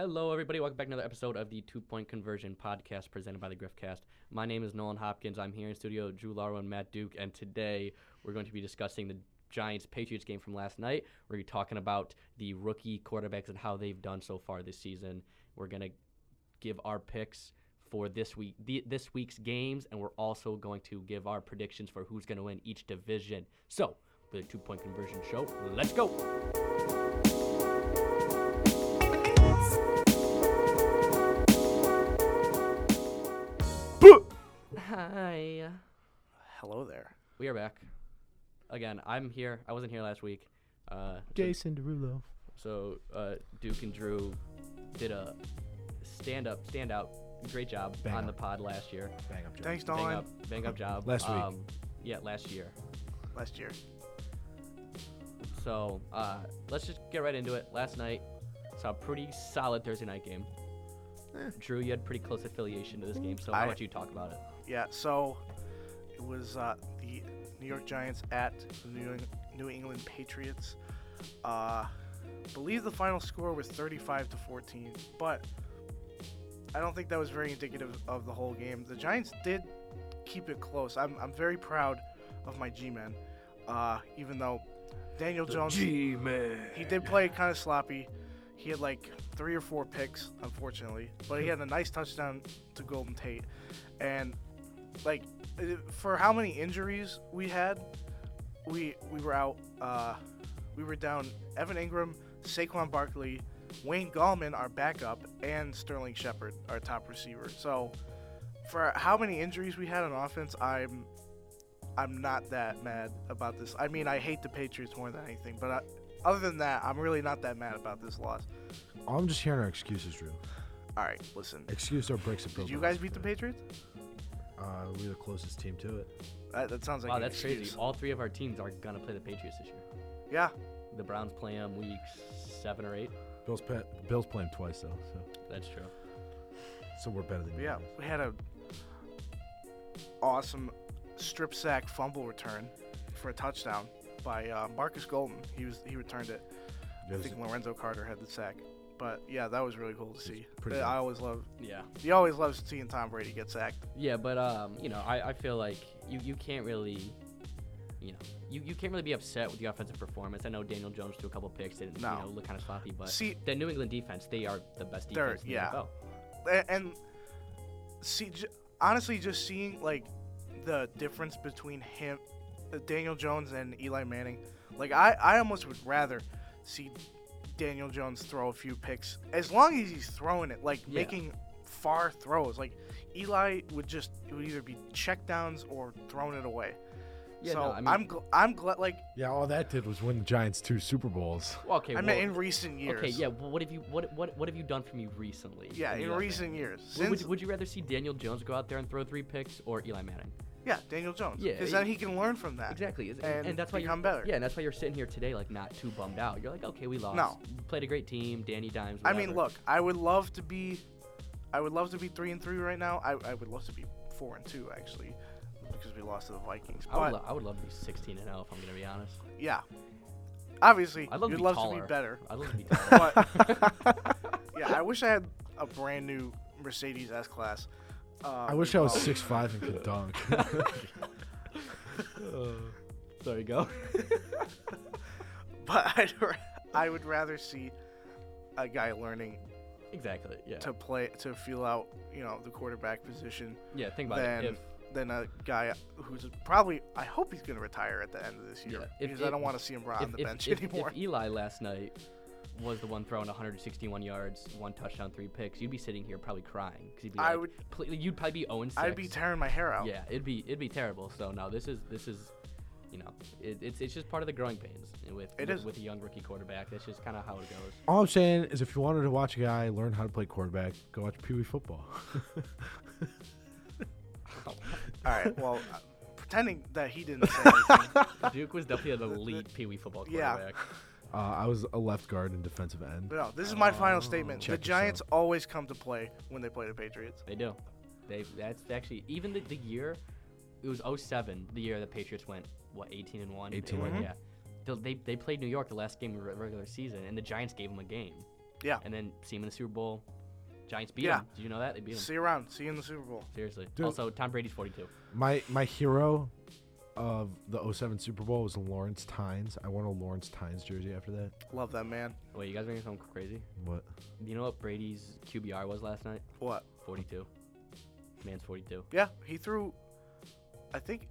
Hello, everybody. Welcome back to another episode of the Two Point Conversion Podcast presented by the Griffcast. My name is Nolan Hopkins. I'm here in studio, Drew Laro and Matt Duke, and today we're going to be discussing the Giants Patriots game from last night. We're going to be talking about the rookie quarterbacks and how they've done so far this season. We're going to give our picks for this week, the, this week's games, and we're also going to give our predictions for who's going to win each division. So, for the Two Point Conversion Show, let's go. Hello there. We are back. Again, I'm here. I wasn't here last week. Uh, so- Jason Derulo. So uh, Duke and Drew did a stand up, stand out, great job Bang on up. the pod last year. Bang up, Joe. Thanks, Bang Nolan. up, bang up job. Last week. Um, yeah, last year. Last year. So uh, let's just get right into it. Last night, saw a pretty solid Thursday night game. Eh. Drew, you had pretty close affiliation to this game, so why don't you talk about it? Yeah, so it was uh, the New York Giants at the New, New England Patriots. Uh, believe the final score was 35 to 14, but I don't think that was very indicative of the whole game. The Giants did keep it close. I'm, I'm very proud of my G-men, uh, even though Daniel Jones G-Man. He did play kind of sloppy. He had like three or four picks, unfortunately, but he had a nice touchdown to Golden Tate. And like uh, for how many injuries we had, we we were out. Uh, we were down Evan Engram, Saquon Barkley, Wayne Gallman, our backup, and Sterling Shepard, our top receiver. So for how many injuries we had on offense, I'm I'm not that mad about this. I mean, I hate the Patriots more than anything, but I, other than that, I'm really not that mad about this loss. I'm just hearing our excuses, Drew. All right, listen. Excuse our breaks and Did you guys beat the Patriots? Uh, we're the closest team to it. That, that sounds like wow, that's excuse. crazy. All three of our teams are gonna play the Patriots this year. Yeah, The Browns play them week seven or eight. Bills, pa- Bills playing twice though, so That's true. so we're better than but you. yeah. guys. We had a awesome strip sack fumble return for a touchdown by uh, Marcus Golden. He was he returned it. It I think Lorenzo Carter had the sack. But yeah, that was really cool to see. pretty I always love. Yeah. You always love seeing Tom Brady get sacked. Yeah, but um, you know, I, I feel like you, you can't really, you know, you, you can't really be upset with the offensive performance. I know Daniel Jones threw a couple picks, didn't No. you know look kind of sloppy, but See, the New England defense, they are the best defense in the yeah. NFL. A- and see j- honestly just seeing like the difference between him uh, Daniel Jones and Eli Manning like I I almost would rather see Daniel Jones throw a few picks as long as he's throwing it like Yeah. making far throws like Eli would just it would either be checkdowns or throwing it away Yeah, so no, I mean, I'm gl- I'm glad like Yeah, all that did was win the Giants two Super Bowls. well, okay, I well, meant in recent years okay, yeah. Well, what have you what what what have you done for me recently? yeah in you have been? recent years Would- since Would, would you rather see Daniel Jones go out there and throw three picks or Eli Manning? Yeah Daniel Jones Yeah, because he- then he can learn from that Exactly, and, and that's why become you're better. Yeah, and that's why you're sitting here today like not too bummed out. You're like, okay, we lost. No. played a great team. Danny Dimes. I mean, look, I would love to be, I would love to be three and three right now. I, I would love to be four and two actually, because we lost to the Vikings. I would, lo- I would love to be 16 and 0 if I'm gonna be honest. yeah, obviously, I'd love to you'd be love taller. to be better. I'd love to be taller. But yeah, I wish I had a brand new Mercedes S class. Uh, I wish I was six five and could dunk. there you go. But I'd, ra- I would rather see a guy learning exactly. Yeah. to play to feel out, you know, the quarterback position Yeah. Think about than it. If than a guy who's probably. I hope he's gonna retire at the end of this year Yeah, if- because I if- don't want to see him on if, the if, bench if, anymore. if Eli last night was the one throwing 161 yards, one touchdown, three picks, you'd be sitting here probably crying because you'd be I like, would- pl- you'd probably be 0 6. I'd be tearing my hair out. Yeah, it'd be it'd be terrible. So no, this is this is, you know, it, it's it's just part of the growing pains with It with, is. with a young rookie quarterback. That's just kind of how it goes. all I'm saying is, if you wanted to watch a guy learn how to play quarterback, go watch Pee Wee football. All right. Well, uh, pretending that he didn't say anything. Duke was definitely an elite Pee Wee football quarterback. Yeah. Quarterback. uh, I was a left guard and defensive end. But no, this is my final statement. Check the Giants always come to play when they play the Patriots. They do. They that's actually even the, the year it was 07, the year the Patriots went what 18 and 1. 18 They went- and Yeah. They, they they played New York the last game of the regular season and the Giants gave them a game. Yeah. And then see him in the Super Bowl. Giants beat Yeah. him. Did you know that they beat them. See you around. See you in the Super Bowl. Seriously. Dude. Also, Tom Brady's 42. My my hero of the 07 Super Bowl was Lawrence Tynes. I won a Lawrence Tynes jersey after that. Love that man. Wait, you guys making something crazy? What? You know what Brady's QBR was last night? What? 42. Man's 42. Yeah, he threw. I think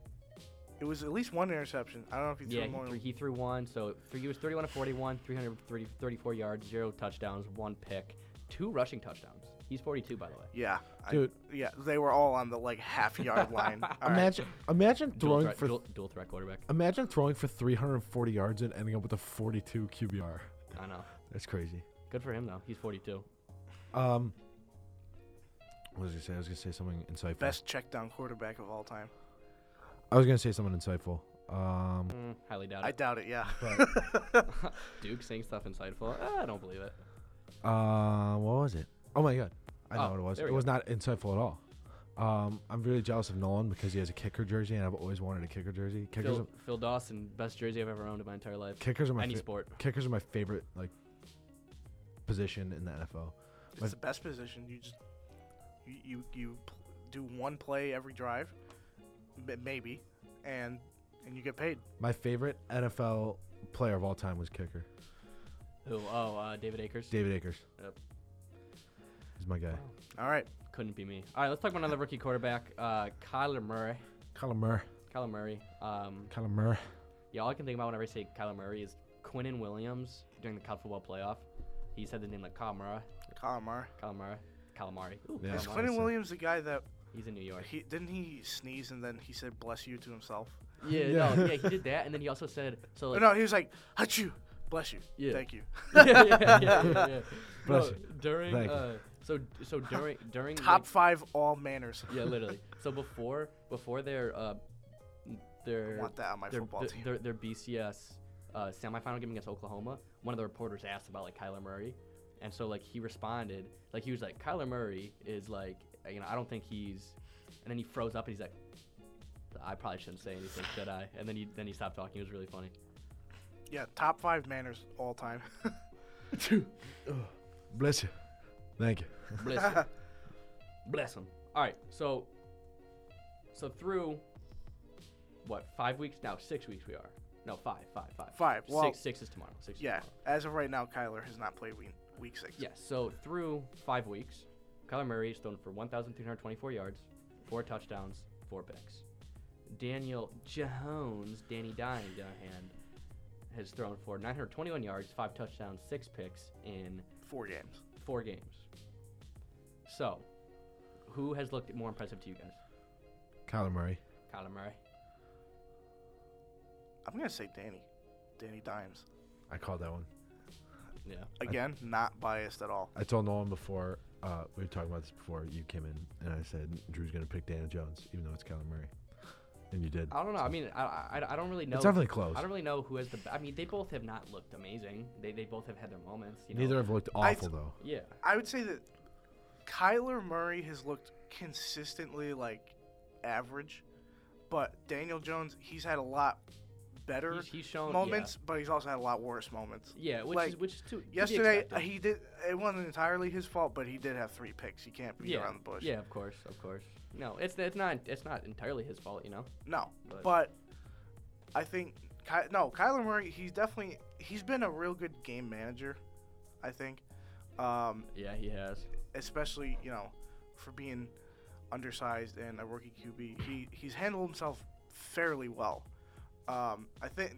it was at least one interception. I don't know if he threw Yeah, he more. threw, he threw one. So for, he was 31 to 41, 334 yards, zero touchdowns, one pick, two rushing touchdowns. He's 42, by the way. yeah, I- Dude. yeah, they were all on the like half yard line. All right. Imagine imagine Dual throwing threat, for dual, dual threat quarterback. imagine throwing for 340 yards and ending up with a 42 QBR. I know. That's crazy. Good for him though. He's 42. Um, what was I gonna say? I was gonna say something insightful. Best check down quarterback of all time. I was gonna say something insightful. Um, Mm, highly doubt it. I it. doubt it. Yeah. Duke saying stuff insightful. Ah, I don't believe it. uh, what was it? Oh my god, I know Oh, what it was. there It we was not insightful at all. Um, I'm really jealous of Nolan because he has a kicker jersey, and I've always wanted a kicker jersey. Kickers, Phil, Phil Dawson, best jersey I've ever owned in my entire life. kickers are my Any fa- sport. kickers are my favorite like position in the NFL. It's My- the best position. You just you you, you pl- do one play every drive, m- maybe, and and you get paid. My favorite NFL player of all time was kicker, Who? Oh, uh, David Akers. David Akers. Yep. He's my guy. All right. Couldn't be me. All right, let's talk about another rookie quarterback, uh, Kyler Murray. Kyler Murray. Kyler Murray. Um, Kyler Murray. yeah, all I can think about whenever I say Kyler Murray is Quinnen Williams during the college football playoff. He said the name like Kyle Murray. Colin Murray. Kyler Murray. Calamari. Ooh, Yeah. Is calamari. Quentin Williams the guy that He's in New York. he didn't he sneeze and then he said bless you to himself? Yeah, Yeah. no, yeah, he did that, and then he also said so. Like, no, he was like you, bless you, Yeah. thank you. yeah, yeah, yeah, yeah, yeah. Bless No, you. During, Thank you. uh, so so during during Top like, five all manners. yeah, literally. So before before their uh their I want that on my their, football their, team. their, their BCS uh, semifinal game against Oklahoma, one of the reporters asked about like Kyler Murray, and so like he responded, like he was like Kyler Murray is like you know I don't think he's, and then he froze up and he's like, I probably shouldn't say anything, should I? And then he then he stopped talking. It was really funny. Yeah, top five manners all time. Bless you. Thank you. Bless him. Bless him. All right, so so through what five weeks now? Six weeks we are. No, five, five, five. Five. Well, six, six is tomorrow. Six. Is yeah. tomorrow. As of right now, Kyler has not played week week six. Yes. So through five weeks, Kyler Murray has thrown for 1,324 yards, four touchdowns, four picks. Daniel Jones, Danny Dine, on the other hand, has thrown for 921 yards, five touchdowns, six picks in Four games. Four games. So, who has looked more impressive to you guys? Kyler Murray. Kyler Murray. I'm gonna say Danny. Danny Dimes. I called that one. Yeah. Again, not biased at all. I told Nolan before uh, we were talking about this before you came in, and I said Drew's gonna pick Daniel Jones, even though it's Kyler Murray, and you did. I don't know. I mean, I, I, I don't really know. It's definitely close. I don't really know who has the. I mean, they both have not looked amazing. They, they both have had their moments. You know? Neither have looked I- awful though. Yeah. I would say that Kyler Murray has looked consistently like average, but Daniel Jones, he's had a lot better He's, he's shown moments, but he's also had a lot worse moments. Yeah, yeah which like, is which is too. Yesterday, expected. he did. It wasn't entirely his fault, but he did have three picks. He can't beat yeah, around the bush. Yeah, of course, of course. No, it's it's not it's not entirely his fault, you know. No, But- but I think Ky- no Kyler Murray. He's definitely he's been a real good game manager. I think, um, Yeah, he has. especially you know for being undersized and a rookie QB. He he's handled himself fairly well. Um, I think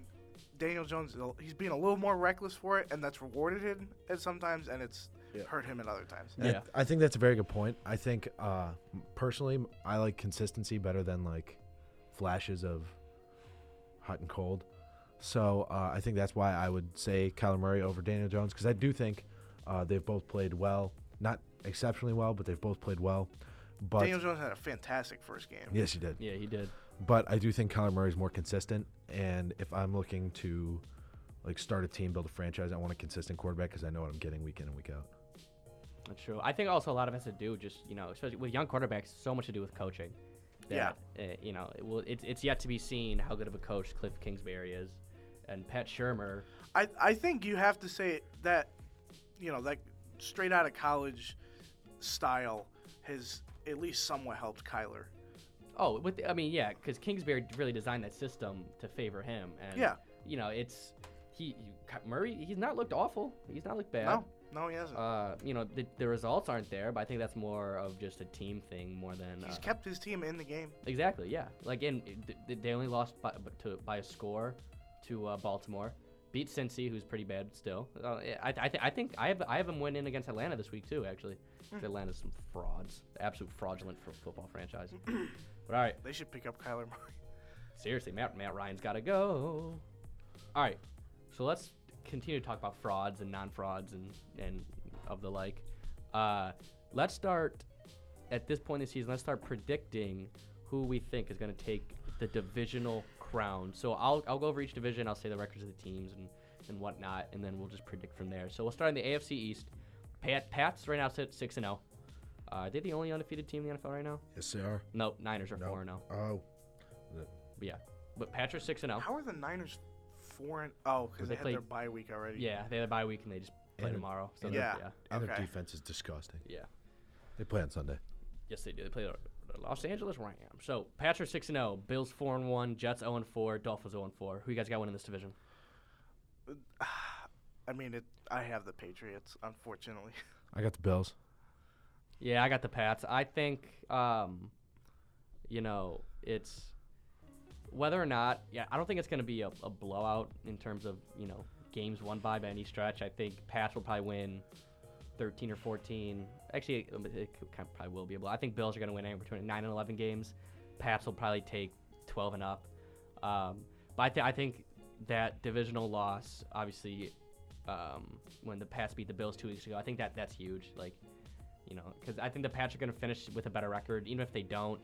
Daniel Jones he's being a little more reckless for it, and that's rewarded him at sometimes, and it's Yeah. hurt him at other times. And I- Yeah. I, think that's a very good point. I think uh, personally, I like consistency better than like flashes of hot and cold. So uh, I think that's why I would say Kyler Murray over Daniel Jones because I do think uh, they've both played well, not exceptionally well, but they've both played well. But Daniel Jones had a fantastic first game. yes, he did. Yeah, he did. But I do think Kyler Murray is more consistent. And if I'm looking to like start a team, build a franchise, I want a consistent quarterback because I know what I'm getting week in and week out. That's true. I think also a lot of it has to do just you know, especially with young quarterbacks, so much to do with coaching. Yeah. Uh, you know, it will it's it's yet to be seen how good of a coach Cliff Kingsbury is, and Pat Shurmur. I, I think you have to say that, you know, that straight out of college style has at least somewhat helped Kyler. Oh, with the, I mean, yeah, because Kingsbury really designed that system to favor him, and Yeah. you know, it's he Murray. He's not looked awful. He's not looked bad. No, no, he hasn't. Uh, you know, the, the results aren't there, but I think that's more of just a team thing more than He's uh, kept his team in the game. exactly. Yeah, like in th- th- they only lost by to by a score to uh, Baltimore. Beat Cincy, who's pretty bad still. Uh, I, I, th- I think I have I have them winning against Atlanta this week too. Actually, Atlanta's some frauds, absolute fraudulent f- football franchise. but all right, They should pick up Kyler Murray. Seriously, Matt Matt Ryan's got to go. All right, so let's continue to talk about frauds and non-frauds and and of the like. Uh, let's start at this point in the season. Let's start predicting who we think is going to take the divisional crown. So I'll I'll go over each division. I'll say the records of the teams and and whatnot, and then we'll just predict from there. So we'll start in the AFC East. Pat Pats right now sit six and zero. Uh, are they the only undefeated team in the NFL right now? Yes, they are. No, Niners are No. four and zero. Oh, But yeah, but Pats are six and zero. How are the Niners four and oh because They they, had played- their bye week already. Yeah, they had a bye week and they just play And- tomorrow. So and they're- Yeah. yeah, and their Okay. defense is disgusting. yeah. They play on Sunday. Yes, they do. They play the, the Los Angeles Rams. So Pats are six and zero. Bills four and one. Jets zero and four. Dolphins zero and four. Who you guys got winning this division? I mean, it. I have the Patriots, unfortunately. I got the Bills. Yeah, I got the Pats. I think, um, you know, it's whether or not. Yeah, I don't think it's going to be a, a blowout in terms of you know games won by by any stretch. I think Pats will probably win. 13 or 14. Actually, um, it kind of probably will be a blowout. I think Bills are going to win anywhere between 9 and 11 games. Pats will probably take 12 and up. Um, but I, th- I think that divisional loss, obviously, um, when the Pats beat the Bills two weeks ago, I think that that's huge. Like, you know, because I think the Pats are going to finish with a better record. Even if they don't,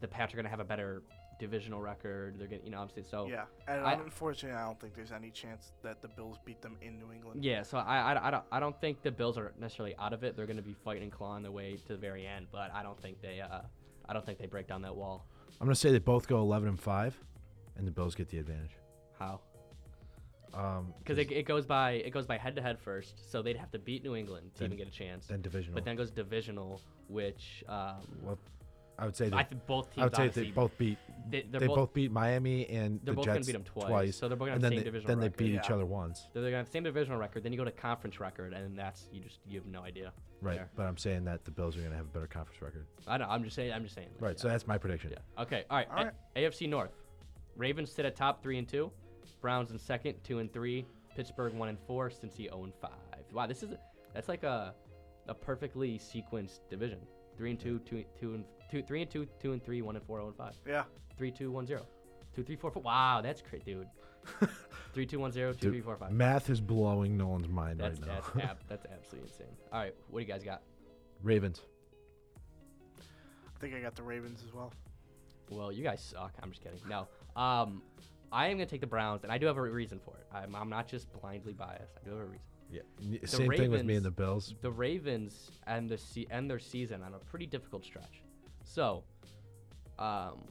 the Pats are going to have a better divisional record. They're going, to you know, obviously. So yeah, and I- unfortunately, I don't think there's any chance that the Bills beat them in New England. Yeah, so I, I, I, don't, I don't think the Bills are necessarily out of it. They're going to be fighting and clawing their way to the very end, but I don't think they uh, I don't think they break down that wall. I'm gonna say they both go 11 and five, and the Bills get the advantage. How? Um, Because it, it goes by it goes by head to head first, so they'd have to beat New England to Then- even get a chance. then divisional. But then goes divisional, which um, well, I would say they, I think both teams. I would say they both beat. they, they're both, both, beat Miami and they're the both Jets gonna beat them twice, so they're both gonna have then the same they, divisional then they record. beat each other once. they're gonna have the same divisional record. Then you go to conference record, and that's you just you have no idea. Right, there. but I'm saying that the Bills are gonna have a better conference record. I know. I'm just saying. I'm just saying. Right, so that's my prediction. Yeah. Okay. All right. All A- AFC North. Ravens sit at top three and two. Browns in second, two and three. Pittsburgh one and four. Cincy zero and five. Wow, this is that's like a a perfectly sequenced division. Three and two, two, two and two, three and two, two and three, one and four, zero and five. Yeah, Three, two, one, zero. Two, three, four, four. Wow, that's great, dude. three, two, one, zero, two, Dude, three, four, five. Math is blowing Nolan's mind That's right now. that's ab- that's absolutely insane. All right, what do you guys got? Ravens. I think I got the Ravens as well. Well, you guys suck. I'm just kidding. No. Um, I am gonna take the Browns, and I do have a reason for it. I'm, I'm not just blindly biased. I do have a reason. Yeah. N- Same thing with me and the Bills. The Ravens end the se- end their season on a pretty difficult stretch. So, um,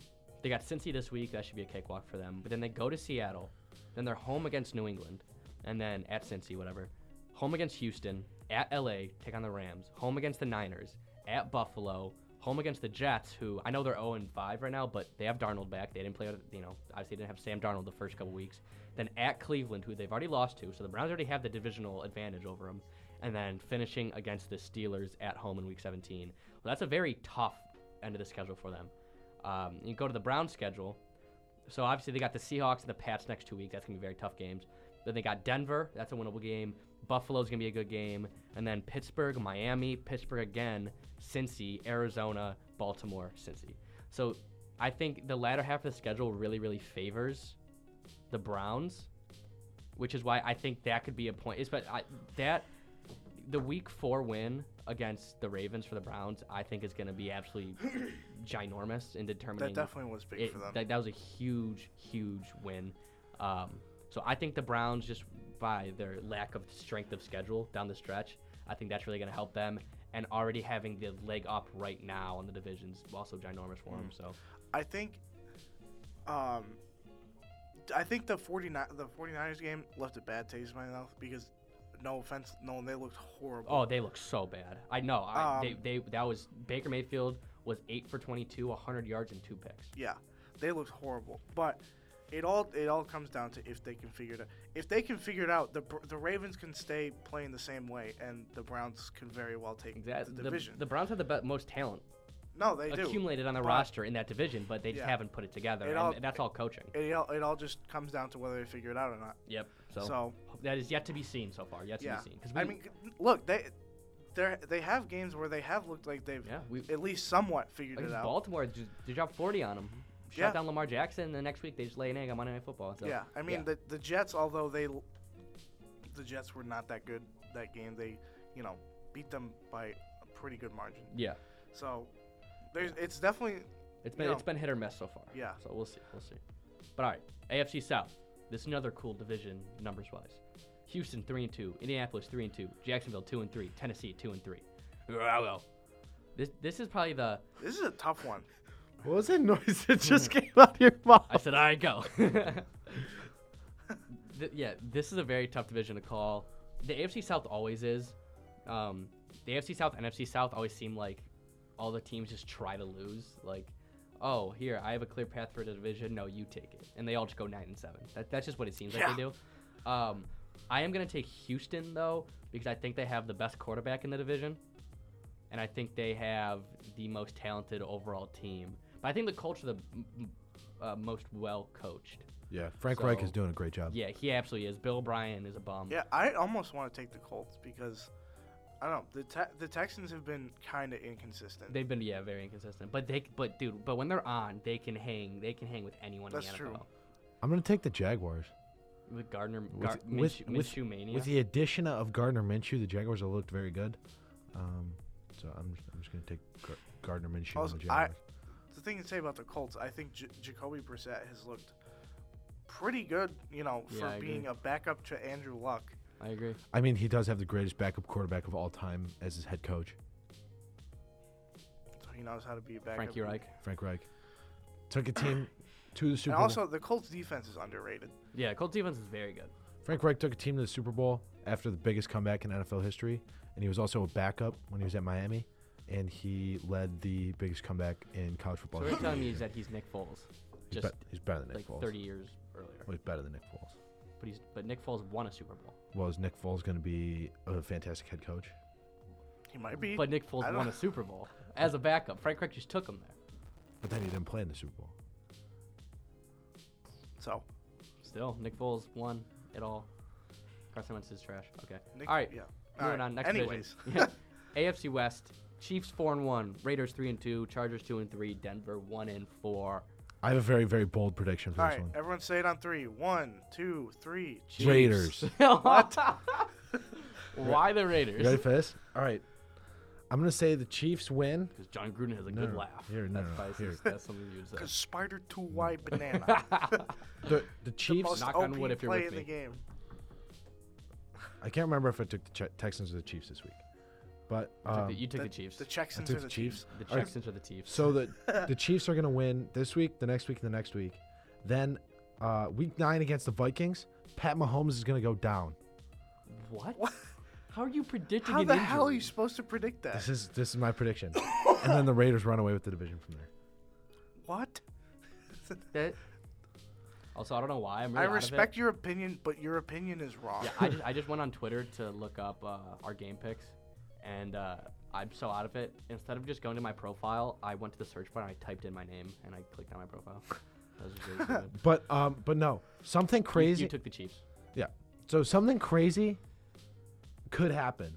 they got Cincy this week. That should be a cakewalk for them. But then they go to Seattle. Then they're home against New England, and then at Cincy, whatever. Home against Houston. At LA, take on the Rams. Home against the Niners. At Buffalo. Home against the Jets, who I know they're 0 5 right now, but they have Darnold back. They didn't play, you know, obviously didn't have Sam Darnold the first couple weeks. Then at Cleveland, who they've already lost to, so the Browns already have the divisional advantage over them. And then finishing against the Steelers at home in Week 17. Well, that's a very tough end of the schedule for them. Um, you go to the Browns schedule. So obviously they got the Seahawks and the Pats next two weeks. That's gonna be very tough games. Then they got Denver. That's a winnable game. Buffalo's gonna be a good game. And then Pittsburgh, Miami, Pittsburgh again, Cincy, Arizona, Baltimore, Cincy. So I think the latter half of the schedule really, really favors the Browns, which is why I think that could be a point. It's but I, that the Week Four win against the Ravens for the Browns, I think is going to be absolutely ginormous in determining. That definitely was big it- for them. That, that was a huge, huge win. Um, so I think the Browns, just by their lack of strength of schedule down the stretch, I think that's really going to help them. And already having the leg up right now on the divisions, also ginormous for them. So I think um I think the 49 the 49ers game left a bad taste in my mouth because no offense, no, they looked horrible. Oh, they look so bad. I know. I, Um, they, they that was Baker Mayfield was eight for 22, 100 yards and two picks. Yeah, they looked horrible. But it all it all comes down to if they can figure it out. If they can figure it out, the the Ravens can stay playing the same way, and the Browns can very well take Exactly. the The, division. the Browns have the be- most talent no, they do. accumulated on the roster in that division, but they just Yeah. haven't put it together, It and that's all coaching. It all, it all just comes down to whether they figure it out or not. Yep. So, So, that is yet to be seen so far. Yet to yeah, be seen. 'Cause I mean, look, they they they have games where they have looked like they've yeah, at least somewhat figured it out. Baltimore dropped 40 on them. Shut Yeah. down Lamar Jackson, and the next week they just lay an egg on Monday Night Football. So, yeah, I mean yeah. the the Jets, although they the Jets were not that good that game, they you know beat them by a pretty good margin. yeah. So there's it's definitely It's been you it's know, been hit or miss so far. Yeah. So we'll see. We'll see. But all right, AFC South. This is another cool division numbers wise. Houston three and two, Indianapolis three and two, Jacksonville two and three, Tennessee two and three. Wow. This this is probably the this is a tough one. What was that noise that just came out of your mouth? I said all right go. Th- yeah, this is a very tough division to call. The AFC South always is. Um, the AFC South, and NFC South always seem like all the teams just try to lose. Like, oh, here I have a clear path for the division. No, you take it, and they all just go nine and seven. That, that's just what it seems like they do. Um, I am gonna take Houston though because I think they have the best quarterback in the division, and I think they have the most talented overall team. But I think the Colts are the m- m- uh, most well coached. Yeah, Frank Reich is doing a great job. Yeah, he absolutely is. Bill Bryan is a bum. Yeah, I almost want to take the Colts because I don't know the te- the Texans have been kind of inconsistent. They've been yeah very inconsistent, but they but dude, but when they're on, they can hang. They can hang with anyone That's in the NFL. true. I'm gonna take the Jaguars. With Gardner, With- Gar- with- Minshew, with- Minshew mania. With the addition of Gardner Minshew, the Jaguars have looked very good. Um, so I'm just, I'm just gonna take Gar- Gardner Minshew Also, and the I- Jaguars. The thing to say about the Colts, I think J- Jacoby Brissett has looked pretty good. You know, Yeah, for agree. being a backup to Andrew Luck. I agree. I mean, he does have the greatest backup quarterback of all time as his head coach, So he knows how to be a backup. Frankie Reich. Frank Reich. Took a team to the Super And Bowl. also, the Colts defense is underrated. Yeah, Colts defense is very good. Frank Reich took a team to the Super Bowl after the biggest comeback in NFL history, and he was also a backup when he was at Miami, and he led the biggest comeback in college So football. what you're history. telling me is that he's Nick Foles, he's, just be- he's better than Nick like Foles. 30 years earlier. Well, he's better than Nick Foles. But he's but Nick Foles won a Super Bowl. Well, is Nick Foles going to be a fantastic head coach? He might be. But Nick Foles I won don't- a Super Bowl as a backup. Frank Reich just took him there. But then he didn't play in the Super Bowl. so, Still, Nick Foles won it all. Carson Wentz is trash. Okay. Nick, All right. Yeah. Moving All right. on. Next Anyways. division. AFC West. Chiefs four and one. Raiders three and two. Chargers two and three. Denver one and four. I have a very, very bold prediction for All this right. one. Everyone say it on three. One, two, three. Chiefs. Raiders. what? Why the Raiders? You ready for this? All right. I'm going to say the Chiefs win. Because Jon Gruden has a No, good no, laugh. here, no, that's no, spicy. here. That's something you would Because. Spider Two Y Banana. The, the the Chiefs, most Knock OP on wood if you're play with in the game. I can't remember if I took the Ch- Texans or the Chiefs this week. But You took um, the, you took the, the Chiefs. The Texans took are the the Chiefs. Chiefs. The All right. Texans are the Chiefs. so the the Chiefs are going to win this week, the next week, and the next week. Then uh, week nine against the Vikings, Pat Mahomes is going to go down. what? What? How are you predicting How an the injury? hell are you supposed to predict that? This is this is my prediction. and then the Raiders run away with the division from there. what? That- Also, I don't know why. I'm I really out of it. respect your opinion, but your opinion is wrong. Yeah, I just, I just went on Twitter to look up uh, our game picks, and uh, I'm so out of it. Instead of just going to my profile, I went to the search bar and I typed in my name and I clicked on my profile. That was really. But um, but no, something crazy. You, took the Chiefs. Yeah. So something crazy could happen,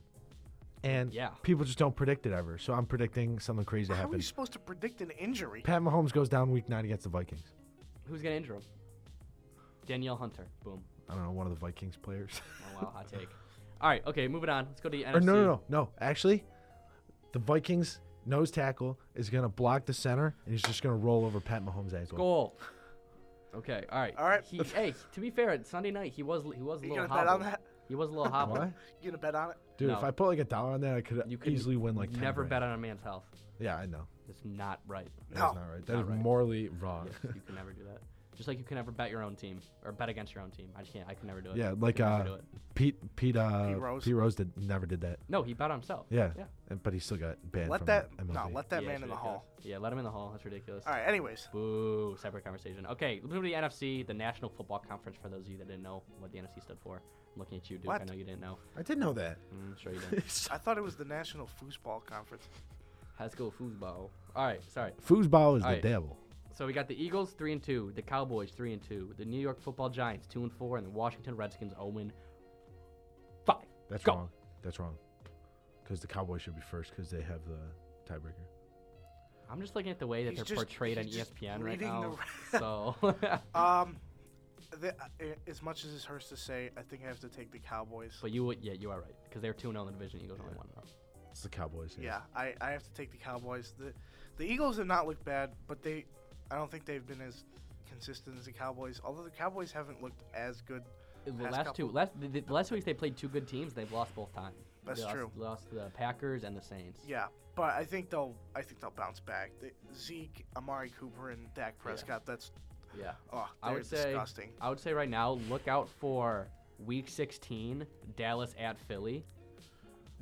and Yeah. people just don't predict it ever. So I'm predicting something crazy to How are happen. you supposed to predict an injury? Pat Mahomes goes down week nine against the Vikings. Who's gonna injure him? Danielle Hunter. Boom. I don't know, one of the Vikings players. Oh wow, hot take. All right, okay, moving on. Let's go to the NFC. or no, no, no, no. Actually, the Vikings nose tackle is gonna block the center, and he's just gonna roll over Pat Mahomes' ankle. Goal. Okay, all right. All right. He, hey, to be fair, Sunday night he was he was a You little gonna bet on hobbled. that? He was a little hobbled. What? You gonna bet on it? Dude, No. if I put like a dollar on that, I could You could easily win like 10 Never grand. bet on a man's health. Yeah, I know. It's not right. That's No. not right. That Not is right. morally wrong. Yes, you can never do that. Just like you can never bet your own team or bet against your own team. I just can't. I can never do it. Yeah, like Can never uh, do it. Pete Pete uh, Pete Rose. Pete Rose did never did that. No, he bet on himself. Yeah, Yeah. and, but he still got banned. Let from that MLB. no, let that Yeah, man it's in the ridiculous. hall. Yeah, let him in the hall. That's ridiculous. All right. Anyways, Boo. Separate conversation. Okay, let's to the NFC, the National Football Conference. For those of you that didn't know what the NFC stood for, I'm looking at you, Duke. I What? know you didn't know. I did know that. Mm, sure you did. I thought it was the National Foosball Conference. Let's go foosball. All right, sorry. Foosball is the Alright. devil. So we got the Eagles three and two, the Cowboys three and two, the New York Football Giants two and four, and the Washington Redskins zero and five. That's Go. wrong. That's wrong. Because the Cowboys should be first because they have the tiebreaker. I'm just looking at the way that He's they're just- portrayed on he's just ESPN right reading the now. re- so Um, the, uh, as much as it hurts to say, I think I have to take the Cowboys. But you would, yeah, you are right because they're two and 0 in the division. Eagles only one It's the Cowboys. Yeah, I, I have to take the Cowboys. The the Eagles have not looked bad, but they I don't think they've been as consistent as the Cowboys. Although the Cowboys haven't looked as good. The last two, last the, the last weeks they played two good teams. They've lost both times. That's they lost, true. Lost the Packers and the Saints. Yeah, but I think they'll I think they'll bounce back. The, Zeke, Amari Cooper, and Dak Prescott. That's Yeah. oh, I would say- disgusting. I would say right now, look out for Week 16, Dallas at Philly.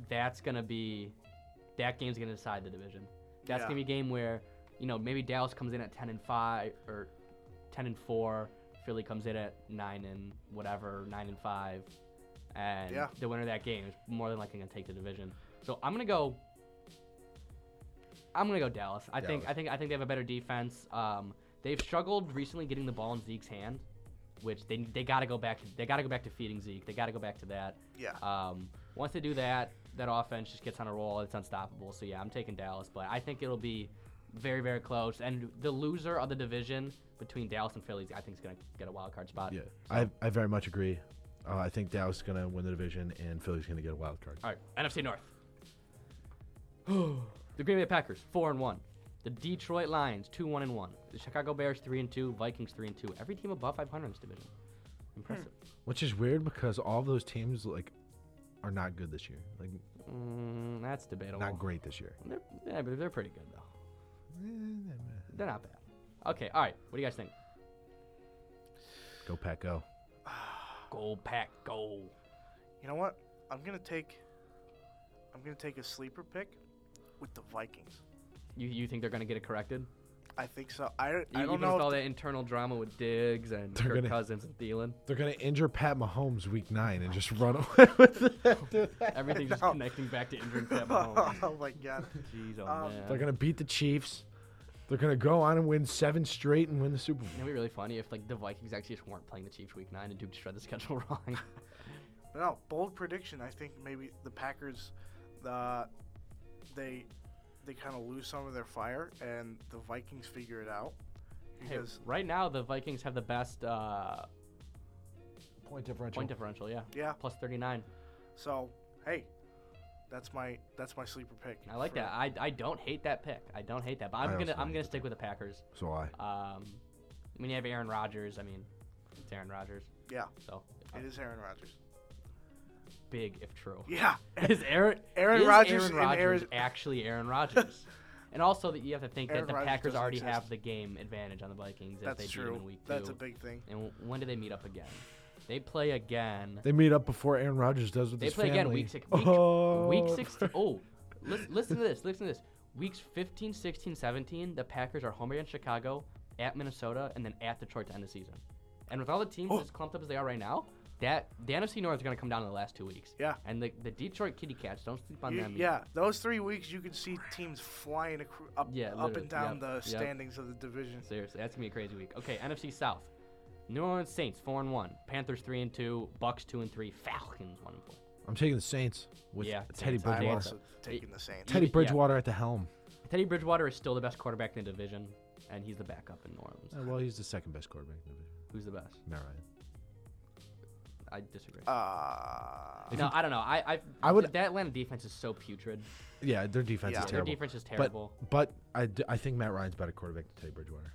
That's gonna be, that game's gonna decide the division. That's Yeah. gonna be a game where, you know, maybe Dallas comes in at 10 and five or 10 and four. Philly comes in at nine and whatever, nine and five, and Yeah. the winner of that game is more than likely gonna take the division. So I'm gonna go. I'm gonna go Dallas. I think I think I think they have a better defense. Um, they've struggled recently getting the ball in Zeke's hand, which they they got to go back to. They got to go back to feeding Zeke. They got to go back to that. Yeah. Um, once they do that, that offense just gets on a roll. It's unstoppable. So yeah, I'm taking Dallas, but I think it'll be very very close. And the loser of the division between Dallas and Philly, I think is gonna get a wild card spot. Yeah, I, I very much agree. Uh, I think Dallas is going to win the division and Philly's going to get a wild card. All right, NFC North. the Green Bay Packers four and one. The Detroit Lions two one and one. The Chicago Bears three and two. Vikings three and two. Every team above 500 in this division. Impressive. Which is weird because all of those teams like are not good this year. Like Mm, that's debatable. not great this year. They're, yeah, but they're pretty good though. They're not bad. Okay, all right. What do you guys think? Go Pack, go. Go pack, go. You know what? I'm gonna take. I'm gonna take a sleeper pick with the Vikings. You you think they're gonna get it corrected? I think so. I, I E- don't Even know. with all that internal drama with Diggs and They're Kirk gonna- Cousins and Thielen, They're going to injure Pat Mahomes week nine and just run away with it. everything's just connecting back to injuring Pat Mahomes. oh my god. Jeez, oh Um, man. They're going to beat the Chiefs. They're going to go on and win seven straight and win the Super Bowl. It'd be really funny if like the Vikings actually just weren't playing the Chiefs week nine and Duke just read the schedule wrong. No, bold prediction. I think maybe the Packers, uh, they, they kind of lose some of their fire, and the Vikings figure it out. hey, right now the Vikings have the best uh, Point differential. point differential. Yeah, yeah, plus 39. so hey, that's my that's my sleeper pick. I like for- that. I, I don't hate that pick. I don't hate that. But I'm I gonna I'm gonna that stick with the Packers. so I. Um, when you have Aaron Rodgers, I mean, it's Aaron Rodgers. Yeah, So uh, it is Aaron Rodgers. big if true. Yeah, Is Aaron Aaron is Rodgers Aaron Rodgers Aaron- actually Aaron Rodgers? and also that you have to think Aaron that the Rodgers Packers already exist. have the game advantage on the Vikings if that's they beat true. them in week two. That's a big thing. and when do they meet up again? They play again. They meet up before Aaron Rodgers does with They his play family. again week six. Week, oh. week 16. Oh, listen, listen to this. Listen to this. Weeks 15, 16, 17, the Packers are home against Chicago, at Minnesota, and then at Detroit to end the season. And with all the teams Oh. as clumped up as they are right now, that the NFC North is going to come down in the last two weeks. Yeah. And the, the Detroit Kitty Cats, don't sleep on You- them. yeah, those three weeks you can see teams flying acro- up, Yeah, up and down yep, the yep. standings of the division. Seriously, that's gonna be a crazy week. Okay, NFC South. New Orleans Saints four and one, Panthers three and two, Bucs two and three, Falcons one and four. I'm taking the Saints with Yeah, Teddy Saints. I'm I'm Bridgewater. also taking the Saints. Teddy Yeah. Bridgewater at the helm. Teddy Bridgewater is still the best quarterback in the division, and he's the backup in New Orleans. Uh, well, he's the second best quarterback in the division. Who's the best? Matt Ryan. I disagree. Uh, no, I don't know. I, I I would- That Atlanta defense is so putrid. Yeah, their defense Yeah. is terrible. Their defense is terrible. But I, d- I think Matt Ryan's better quarterback than Teddy Bridgewater.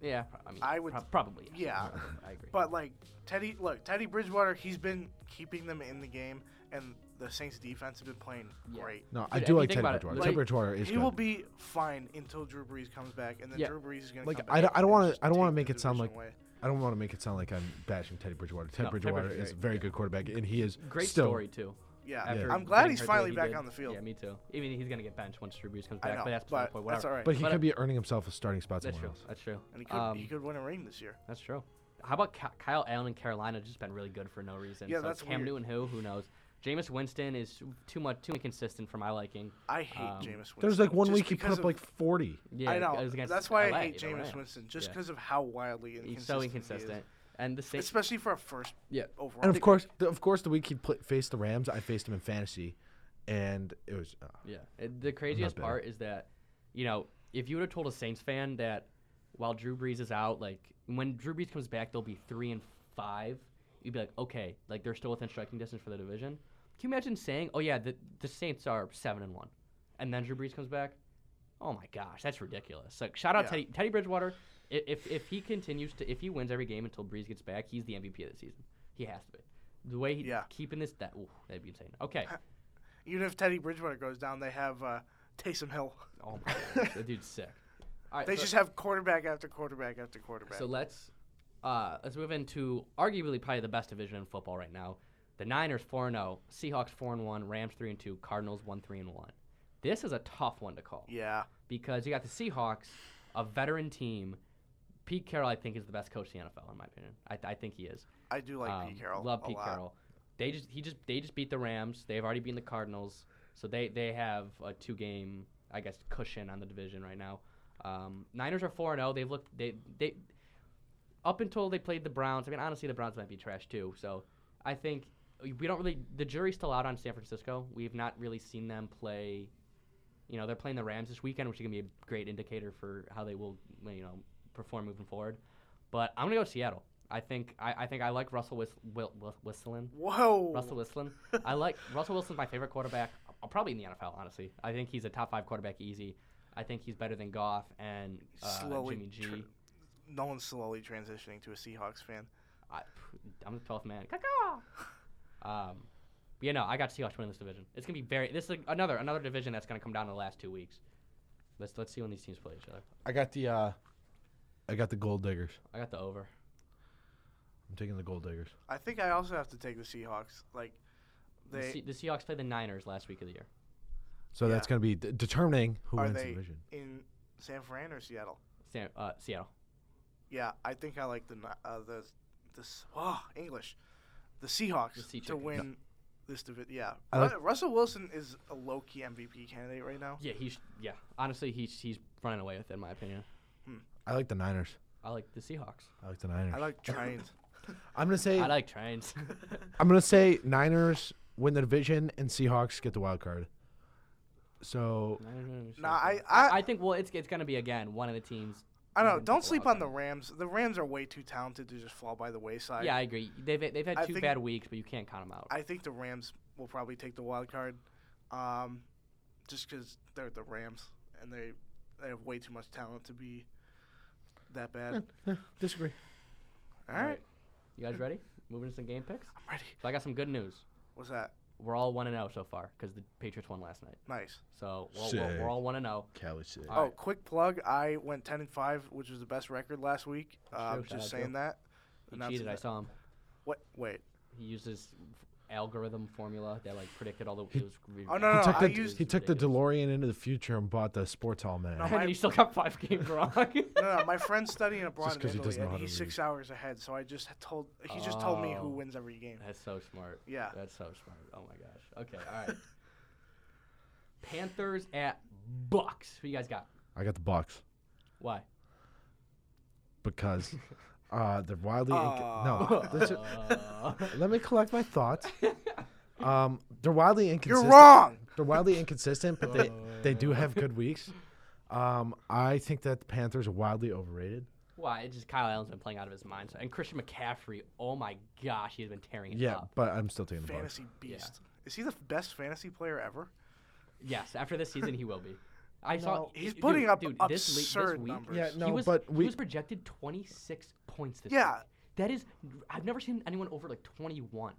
Yeah, pro- I mean, I would- prob- probably. yes. yeah. I agree. But like Teddy, look, Teddy Bridgewater, he's been keeping them in the game, and the Saints defense has been playing Yeah. great. No, Dude, I if do you like think Teddy about it, Bridgewater. like- Teddy Bridgewater is He good. will be fine until Drew Brees comes back, and then Yeah. Drew Brees is going to Like, come I back. don't- I don't and wanna- just I don't wanna take make the it sound division like- away. I don't want to make it sound like I'm bashing Teddy Bridgewater. Teddy No, Teddy Bridgewater Bridgewater, is a very yeah. good quarterback, and he is Great still, story too. Yeah, After I'm glad he's hurt the way finally back did. on the field. Yeah, me too. Even he's gonna get benched once Drew Brees comes I back, know, but that's beside the but point. that's all right. But he But, could be earning himself a starting spot That's somewhere true. else. That's true. and he could Um, he could win a ring this year. That's true. How about Ky- Kyle Allen in Carolina? Just been really good for no reason. Yeah, so that's Cam weird. Newton, who who knows? Jameis Winston is too much too inconsistent for my liking. I hate um, Jameis Winston. There was like one just week he put because up of- like 40. Yeah, I it know. was against That's why LA, I hate the Jameis Rams. Winston, just Yeah. because of how wildly inconsistent He's so he is. inconsistent. And the same. especially for a first Yeah. overall. And of course, the, of course, the week he pl- faced the Rams, I faced him in fantasy, and it was uh, Yeah. It, the craziest part is that, you know, if you would have told a Saints fan that while Drew Brees is out, like when Drew Brees comes back, they'll be three and five. You'd be like, okay, like they're still within striking distance for the division. Can you imagine saying, oh yeah, the the Saints are seven and one, and then Drew Brees comes back? Oh my gosh, that's ridiculous. Like shout out Yeah. Teddy, Teddy Bridgewater. If if he continues to if he wins every game until Brees gets back, he's the MVP of the season. He has to be. The way he Yeah. keeping this that ooh, that'd be insane. Okay. even if Teddy Bridgewater goes down, they have uh, Taysom Hill. Oh my gosh, that dude's sick. All right, They so, just have quarterback after quarterback after quarterback. so let's uh, let's move into arguably probably the best division in football right now. The Niners four and zero, Seahawks four and one, Rams three and two, Cardinals one three and one. This is a tough one to call yeah, because you got the Seahawks, a veteran team. Pete Carroll, I think, is the best coach in the NFL, in my opinion. I, I think he is. I do like Um, Pete Carroll. Love Pete lot. Carroll. They just he just they just beat the Rams. They've already beaten the Cardinals, so they they have a two game I guess cushion on the division right now. Um, Niners are four and zero. They've looked they they up until they played the Browns. I mean honestly the Browns might be trash too. So I think we don't really the jury's still out on San Francisco. We've not really seen them play. You know they're playing the Rams this weekend, which is gonna be a great indicator for how they will you know perform moving forward. But I'm gonna go Seattle. I think I, I think I like Russell Whist- Wil- Wil- Whistling. Whoa. Russell Wilson. I like Russell Wilson's my favorite quarterback. uh, Probably in the NFL, honestly. I think he's a top five quarterback easy. I think he's better than Goff and uh, Jimmy G. tr- no one's slowly transitioning to a Seahawks fan. I, I'm the 12th man. Caw-caw. Um, but yeah, no, I got Seahawks winning this division. It's gonna be very. This is like another another division that's gonna come down in the last two weeks. Let's let's see when these teams play each other. I got the uh, I got the Gold Diggers. I got the over. I'm taking the Gold Diggers. I think I also have to take the Seahawks. Like The, they Se- the Seahawks played the Niners last week of the year. So Yeah. that's going to be d- determining who are wins the division. in San Fran or Seattle? San, uh, Seattle. Yeah, I think I like the Ni- uh, the this oh, English, the Seahawks The to chicken. win this division. Yeah, I like- Russell Wilson is a low key MVP candidate right now. Yeah, he's yeah. Honestly, he's he's running away with it, in my opinion. I like the Niners. I like the Seahawks. I like the Niners. I like Giants. I'm going to say I like trains. I'm going to say Niners win the division and Seahawks get the wild card. So Nah, I- I, I- I think well, it's it's gonna be again one of the teams. I don't know. Don't sleep wild on the. Rams. The Rams are way too talented to just fall by the wayside. Yeah, I agree. They've they've had I two think- bad weeks, but you can't count them out. I think the Rams will probably take the wild card, um, just because they're the Rams and they they have way too much talent to be that bad. disagree. All right, You guys ready? Moving to some game picks. I'm ready. So I got some good news. What's that? We're all one and zero so far because the Patriots won last night. Nice. So we're, we're, we're all one and zero. Cali City. All oh, right. quick plug! I went ten and five, which was the best record last week. That's Um, true. Shout just out saying Joe. that. He Announcing cheated. I that. saw him. What? Wait. He used his algorithm formula that like predicted all the. He- it was re- Oh, no, he no, took I the used- he took the. DeLorean into the future and bought the sports almanac. No, and my- then he still got five games wrong. No, no, my friend's studying abroad in 'cause he Italy, doesn't and how to he's six read. hours ahead. So I just told he just told me who Oh. wins every game. That's so smart. Yeah. That's so smart. Oh my gosh. Okay. All right. Panthers at Bucs. Who you guys got? I got the Bucs Why? because uh, they're wildly inc- Aw. no. this is- Uh, let me collect my thoughts. Um, they're wildly You're inconsistent. wrong. They're wildly inconsistent, but they they do have good weeks. Um, I think that the Panthers are wildly overrated. why? It's just Kyle Allen's been playing out of his mind. So- And Christian McCaffrey. Oh my gosh, he's been tearing it Yeah, up. but I'm still taking the Bucs. Fantasy beast. Is he the best fantasy player ever? Yes. After this season, he will be. I saw. He's dude, putting up dude, absurd this, le- this week, numbers. Yeah, no, he was, but he was projected 26 points this Yeah. week. That is, I've never seen anyone over like 21.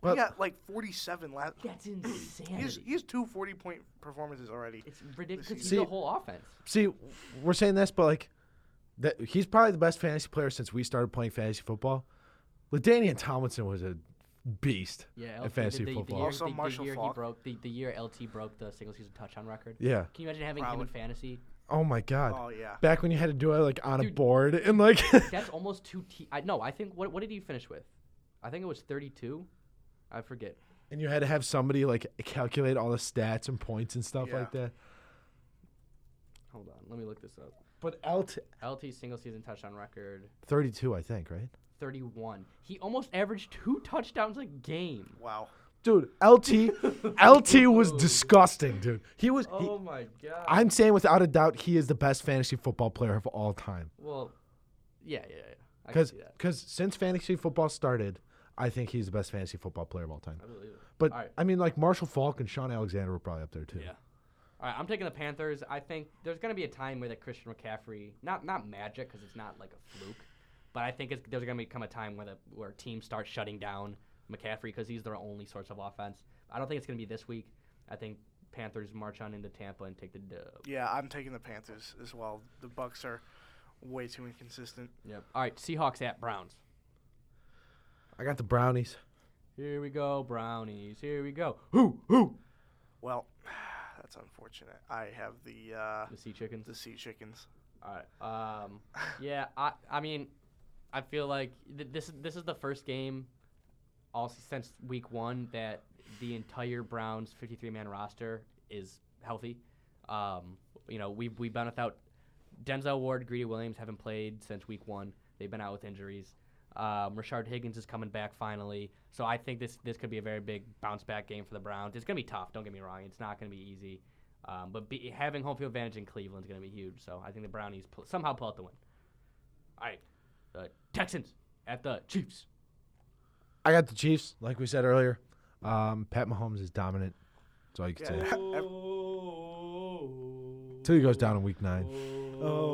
But- he got like 47 last. That's He has, insanity. he has two 40 point performances already. It's ridiculous. He's See- the whole offense. See, we're saying this, but like, that he's probably the best fantasy player since we started playing fantasy football. Ladainian Tomlinson was a beast Yeah, in LT, fantasy the, the, football. The year, Also the, the Marshall year he broke the, the year LT broke the single season touchdown record. yeah. Can you imagine having him in fantasy? Oh my God. Oh yeah. Back when you had to do it like on a board and like. That's almost two. T- I no. I think what what did he finish with? I think it was thirty two. I forget. and you had to have somebody like calculate all the stats and points and stuff Yeah. like that. Hold on. Let me look this up. But LT LT single season touchdown record 32, I think, right? Thirty one. He almost averaged two touchdowns a game. Wow. Dude, LT LT was disgusting, dude. He was he, Oh my god. I'm saying without a doubt he is the best fantasy football player of all time. well. Yeah, yeah, yeah. I can Cuz see that. cuz since fantasy football started, I think he's the best fantasy football player of all time. I believe it. But All right. I mean like Marshall Faulk and Shaun Alexander were probably up there too. Yeah. All right, I'm taking the Panthers. I think there's going to be a time where that Christian McCaffrey, not not magic because it's not like a fluke, but I think it's, there's going to become a time where the where teams start shutting down McCaffrey because he's their only source of offense. I don't think it's going to be this week. I think Panthers march on into Tampa and take the dub. Yeah, I'm taking the Panthers as well. The Bucs are way too inconsistent. Yep. All right, Seahawks at Browns. I got the Brownies. Here we go, Brownies. Here we go. Who who? Well, that's unfortunate. I have the uh, The Sea Chickens. the Sea Chickens. All right. Um, yeah, I I mean, I feel like th- this is this is the first game, all since week one that the entire Browns 53 man roster is healthy. Um, you know, we've we've been without Denzel Ward, Greedy Williams haven't played since week one. They've been out with injuries. Um, Rashard Higgins is coming back finally, so I think this this could be a very big bounce back game for the Browns. It's gonna be tough. Don't get me wrong. It's not gonna be easy. Um, but be, having home field advantage in Cleveland is going to be huge. So I think the Brownies pull, somehow pull out the win. All right, the Texans at the Chiefs. I got the Chiefs, like we said earlier. Um, Pat Mahomes is dominant. That's all you can Yeah. say. Ev- Till he goes down in week nine. Oh.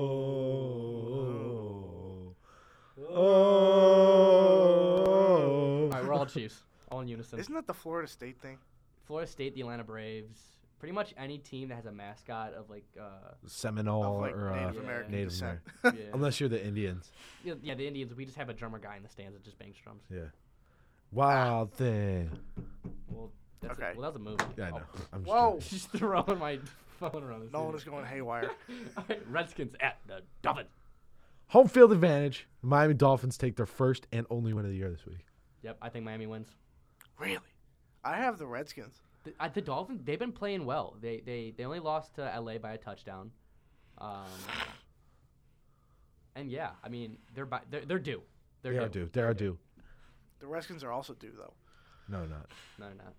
Oh. All right, we're all Chiefs, all in unison. Isn't that the Florida State thing? Florida State, the Atlanta Braves, pretty much any team that has a mascot of like, uh, Seminole Of like or uh, Native yeah, American Native descent. yeah, unless you're the Indians. yeah, yeah, the Indians. We just have a drummer guy in the stands that just bangs drums. Yeah. Wild thing. Well, that's Okay. A, well, that was a movie. Yeah, I Oh, know. I'm just Whoa! just throwing my phone around. The No one is going haywire. All right, Redskins at the Dolphins. Home field advantage. Miami Dolphins take their first and only win of the year this week. Yep, I think Miami wins. Really? I have the Redskins. The, uh, the Dolphins, they've been playing well. They they they only lost to LA by a touchdown. Um, and yeah, I mean they're by, they're they're due. They're They are due. They are due. The Redskins are also due though. No, not. No, not.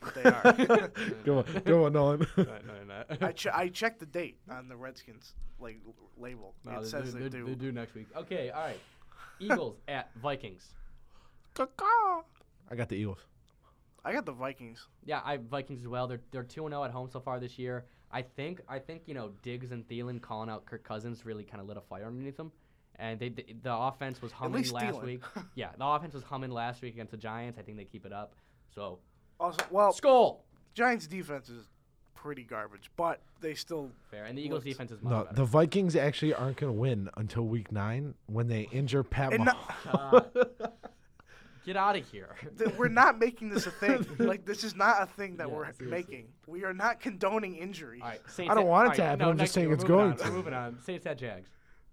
But they are. Go on, go on, Nolan. no, no, they're not. I che- I checked the date on the Redskins like label. No, it they're, says they're, they're, they're, due. they're due next week. Okay, all right. Eagles at Vikings. I got the Eagles. I got the Vikings. Yeah, I Vikings as well. They're they're two and zero at home so far this year. I think I think you know Diggs and Thielen calling out Kirk Cousins really kind of lit a fire underneath them, and they the, the offense was humming last Thielen. week. yeah, the offense was humming last week against the Giants. I think they keep it up. So Also, well, skull Giants defense is pretty garbage, but they still. fair, and the Eagles Looks- defense is much No, better. the Vikings actually aren't going to win until week nine when they injure Pat And Mahomes. God. Get out of here. We're not making this a thing. like this is not a thing that Yeah, we're seriously. making. We are not condoning injuries. All right, Saints I don't at- want it all to right, happen, no, I'm just saying it's going on, to. Moving on. Saints at Jags.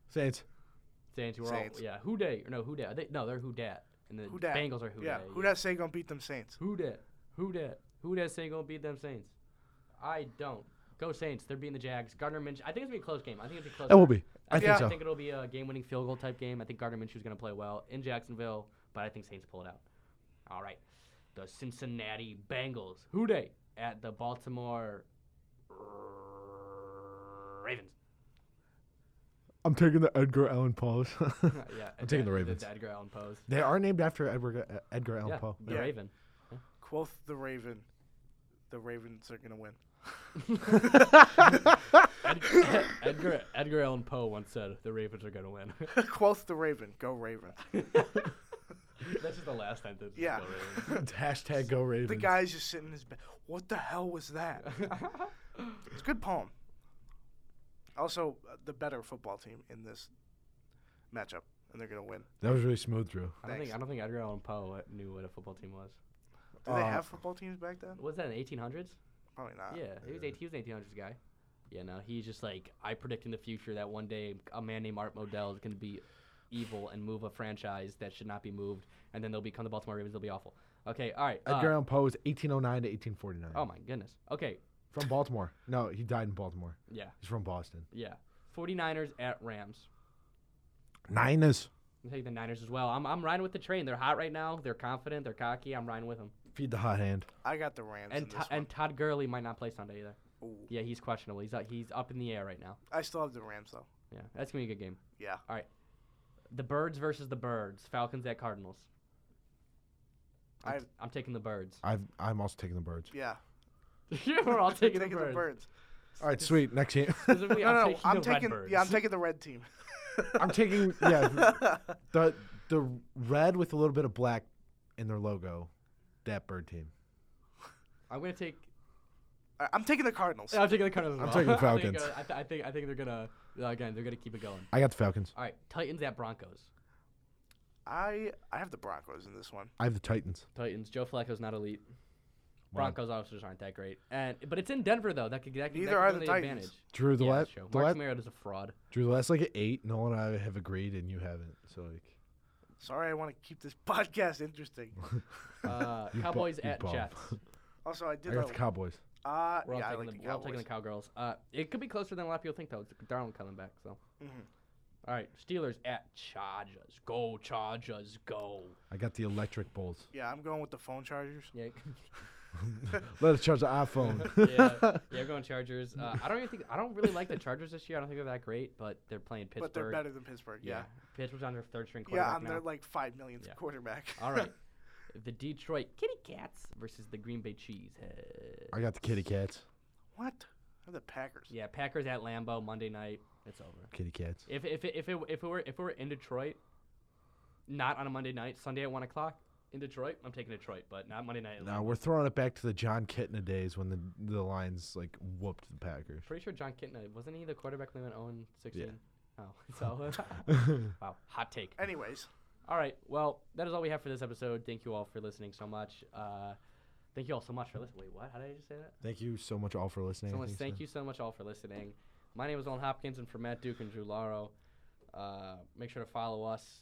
Saints. Saints. We're Saints. all yeah. Who day? No, who dat? They, no, they're who dat. And the Who dat? Bengals are who yeah, dat. who that say gonna beat them Saints? Who dat? Who dat? Who dat say gonna beat them Saints? I don't. Go Saints. They're beating the Jags. Gardner Minshew. I think it's gonna be a close game. I think it's gonna be close. It will be. I think Yeah. I think it'll be a game-winning field goal type game. I think Gardner Minshew's gonna play well in Jacksonville, but I think Saints pull it out. All right, the Cincinnati Bengals. Who they at the Baltimore Ravens? I'm taking the Edgar Allan Poe's. yeah, I'm taking the Ravens. The Edgar Allan Poe. they are named after Edgar, uh, Edgar Allan Yeah, Poe. the Yeah. Raven. Quoth the Raven. The Ravens are gonna win. Edgar, Edgar Edgar Allan Poe once said, "The Ravens are gonna win." Quoth the Raven. Go Ravens. That's just the last sentence. Yeah. Hashtag go Ravens. the guy's just sitting in his bed. What the hell was that? it's a good poem. Also, uh, the better football team in this matchup, and they're gonna win. That was really smooth, Drew. I don't Thanks. think I don't think Edgar Allan Poe knew what a football team was. Did they Uh, have football teams back then? Was that in the 1800s? Probably not. yeah, he was eight, he was an 1800s guy. Yeah, no, he's just like I predict in the future that one day a man named Art Modell is going to be evil and move a franchise that should not be moved, and then they'll become the Baltimore Ravens. They'll be awful. Okay, all right. uh, Edgar Allan Poe is 1809 to 1849. oh my goodness. Okay, From Baltimore. No, he died in Baltimore. yeah, He's from Boston. yeah. 49ers at Rams. Niners. I'm taking the Niners as well. I'm I'm riding with the train. They're hot right now. They're confident. They're cocky. I'm riding with them. Feed the hot hand. I got the Rams. And in To- this and Todd Gurley might not play Sunday either. Ooh. Yeah, he's questionable. He's uh, he's up in the air right now. I still have the Rams though. Yeah, that's gonna be a good game. Yeah. All right. The Birds versus the Birds. Falcons at Cardinals. I'm, I've- I'm taking the Birds. I've, I'm also taking the birds. Yeah. yeah, We're all taking, taking the Birds. All right, sweet. Next game. Specifically, No, no, I'm taking I'm the Red taking. Birds. Yeah, I'm taking the red team. I'm taking yeah the the red with a little bit of black in their logo. That bird team. I'm gonna take. I- I'm taking the Cardinals. I'm taking the Cardinals. as I'm well. taking the I think, Falcons. uh, I, th- I think I think they're gonna uh, again they're gonna keep it going. I got the Falcons. All right, Titans at Broncos. I I have the Broncos in this one. I have the Titans. Titans. Joe Flacco's not elite. Broncos also just aren't that great. And but it's in Denver though. That could that Neither that could are go the to Titans. advantage. Drew the yeah, last that's true. the Marcus Mariota is a fraud. Drew the last like at eight. No one I have agreed, and you haven't. So like Sorry, I want to keep this podcast interesting. Uh, You bu- Cowboys at bum. Jets. Also, I I did. got the Cowboys. Uh, We're all, yeah, I taking, like the, the we're all taking the Cowgirls. Uh, it could be closer than a lot of people think, though. It's Darnold coming back, so. Mhm. All right, Steelers at Chargers. Go Chargers, go. I got the electric bulls. Yeah, I'm going with the phone chargers. Yeah, Let us charge the iPhone. yeah, yeah. Going Chargers. Uh, I don't even think I don't really like the Chargers this year. I don't think they're that great, but they're playing Pittsburgh. But they're better than Pittsburgh. Yeah. Pittsburgh's on their third string Yeah, quarterback I'm now. their like five millionth Yeah. quarterback. All right, the Detroit Kitty Cats versus the Green Bay Cheeseheads. I got the Kitty Cats. what? They're the Packers. Yeah, Packers at Lambeau Monday night. It's over. Kitty Cats. If if it, if it, if it were if it were in Detroit, not on a Monday night, Sunday at one o'clock in Detroit, I'm taking Detroit, but not Monday night. No, Now we're throwing it back to the Jon Kitna days when the the Lions like whooped the Packers. pretty sure Jon Kitna wasn't he the quarterback when they went 0 16? Yeah. Oh, so wow, hot take. Anyways, All right, well that is all we have for this episode. Thank you all for listening so much. Uh, thank you all so much for listening. Wait, what? How did I just say that? Thank you so much all for listening. So much, thank so. you so much all for listening. My name is Owen Hopkins, and for Matt Duke and Drew Laro, uh, make sure to follow us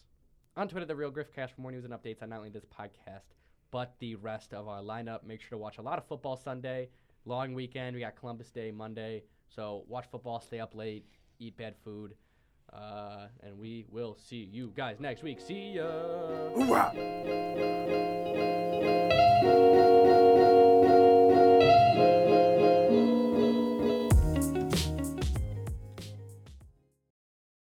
on Twitter, The Real Griffcast, for more news and updates on not only this podcast, but the rest of our lineup. Make sure to watch a lot of football Sunday. Long weekend. We got Columbus Day Monday. So watch football, stay up late, eat bad food. Uh, and we will see you guys next week. See ya.